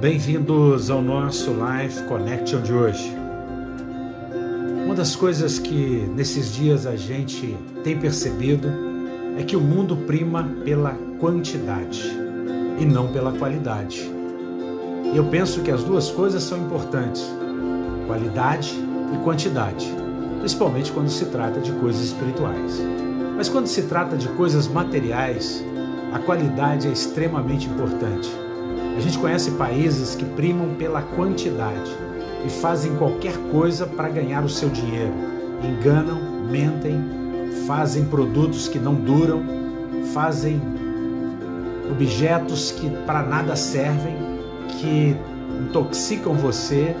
Bem-vindos ao nosso Life Connection de hoje. Uma das coisas que nesses dias a gente tem percebido é que o mundo prima pela quantidade e não pela qualidade. E eu penso que as duas coisas são importantes: qualidade e quantidade, principalmente quando se trata de coisas espirituais. Mas quando se trata de coisas materiais, a qualidade é extremamente importante. A gente conhece países que primam pela quantidade e fazem qualquer coisa para ganhar o seu dinheiro. Enganam, mentem, fazem produtos que não duram, fazem objetos que para nada servem, que intoxicam você,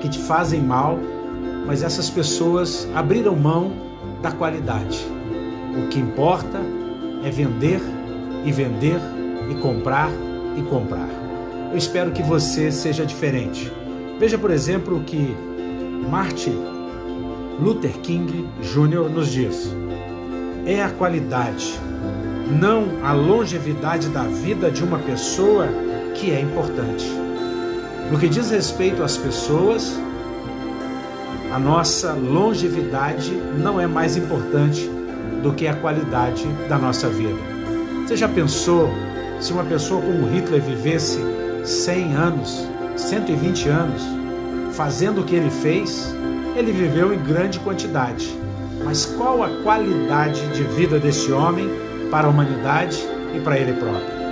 que te fazem mal, mas essas pessoas abriram mão da qualidade. O que importa é vender e vender e comprar e comprar. Eu espero que você seja diferente. Veja, por exemplo, o que Martin Luther King Jr. nos diz: é a qualidade, não a longevidade da vida de uma pessoa que é importante. No que diz respeito às pessoas, a nossa longevidade não é mais importante do que a qualidade da nossa vida. Você já pensou se uma pessoa como Hitler vivesse 100 anos, 120 anos, fazendo o que ele fez, ele viveu em grande quantidade. Mas qual a qualidade de vida desse homem para a humanidade e para ele próprio?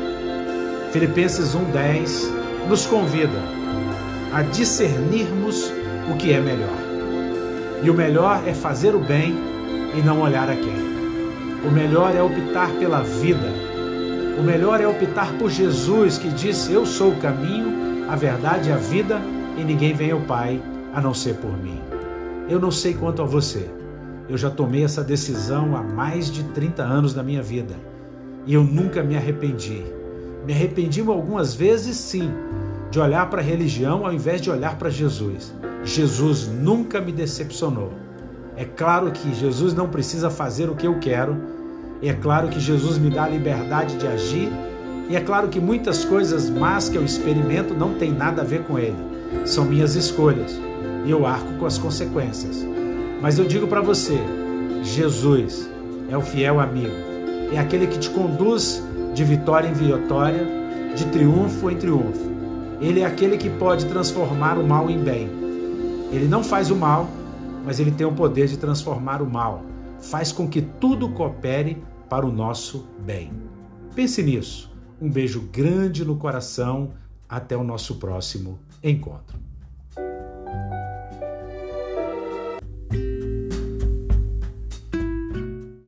Filipenses 1:10 nos convida a discernirmos o que é melhor. E o melhor é fazer o bem e não olhar a quem. O melhor é optar pela vida o melhor é optar por Jesus, que disse: Eu sou o caminho, a verdade e a vida, e ninguém vem ao Pai a não ser por mim. Eu não sei quanto a você. Eu já tomei essa decisão há mais de 30 anos da minha vida e eu nunca me arrependi. Me arrependi algumas vezes, sim, de olhar para a religião ao invés de olhar para Jesus. Jesus nunca me decepcionou. É claro que Jesus não precisa fazer o que eu quero, e é claro que Jesus me dá a liberdade de agir. E é claro que muitas coisas más que eu experimento não tem nada a ver com Ele. São minhas escolhas. E eu arco com as consequências. Mas eu digo para você: Jesus é o fiel amigo. É aquele que te conduz de vitória em vitória, de triunfo em triunfo. Ele é aquele que pode transformar o mal em bem. Ele não faz o mal, mas ele tem o poder de transformar o mal. Faz com que tudo coopere para o nosso bem. Pense nisso. Um beijo grande no coração. Até o nosso próximo encontro.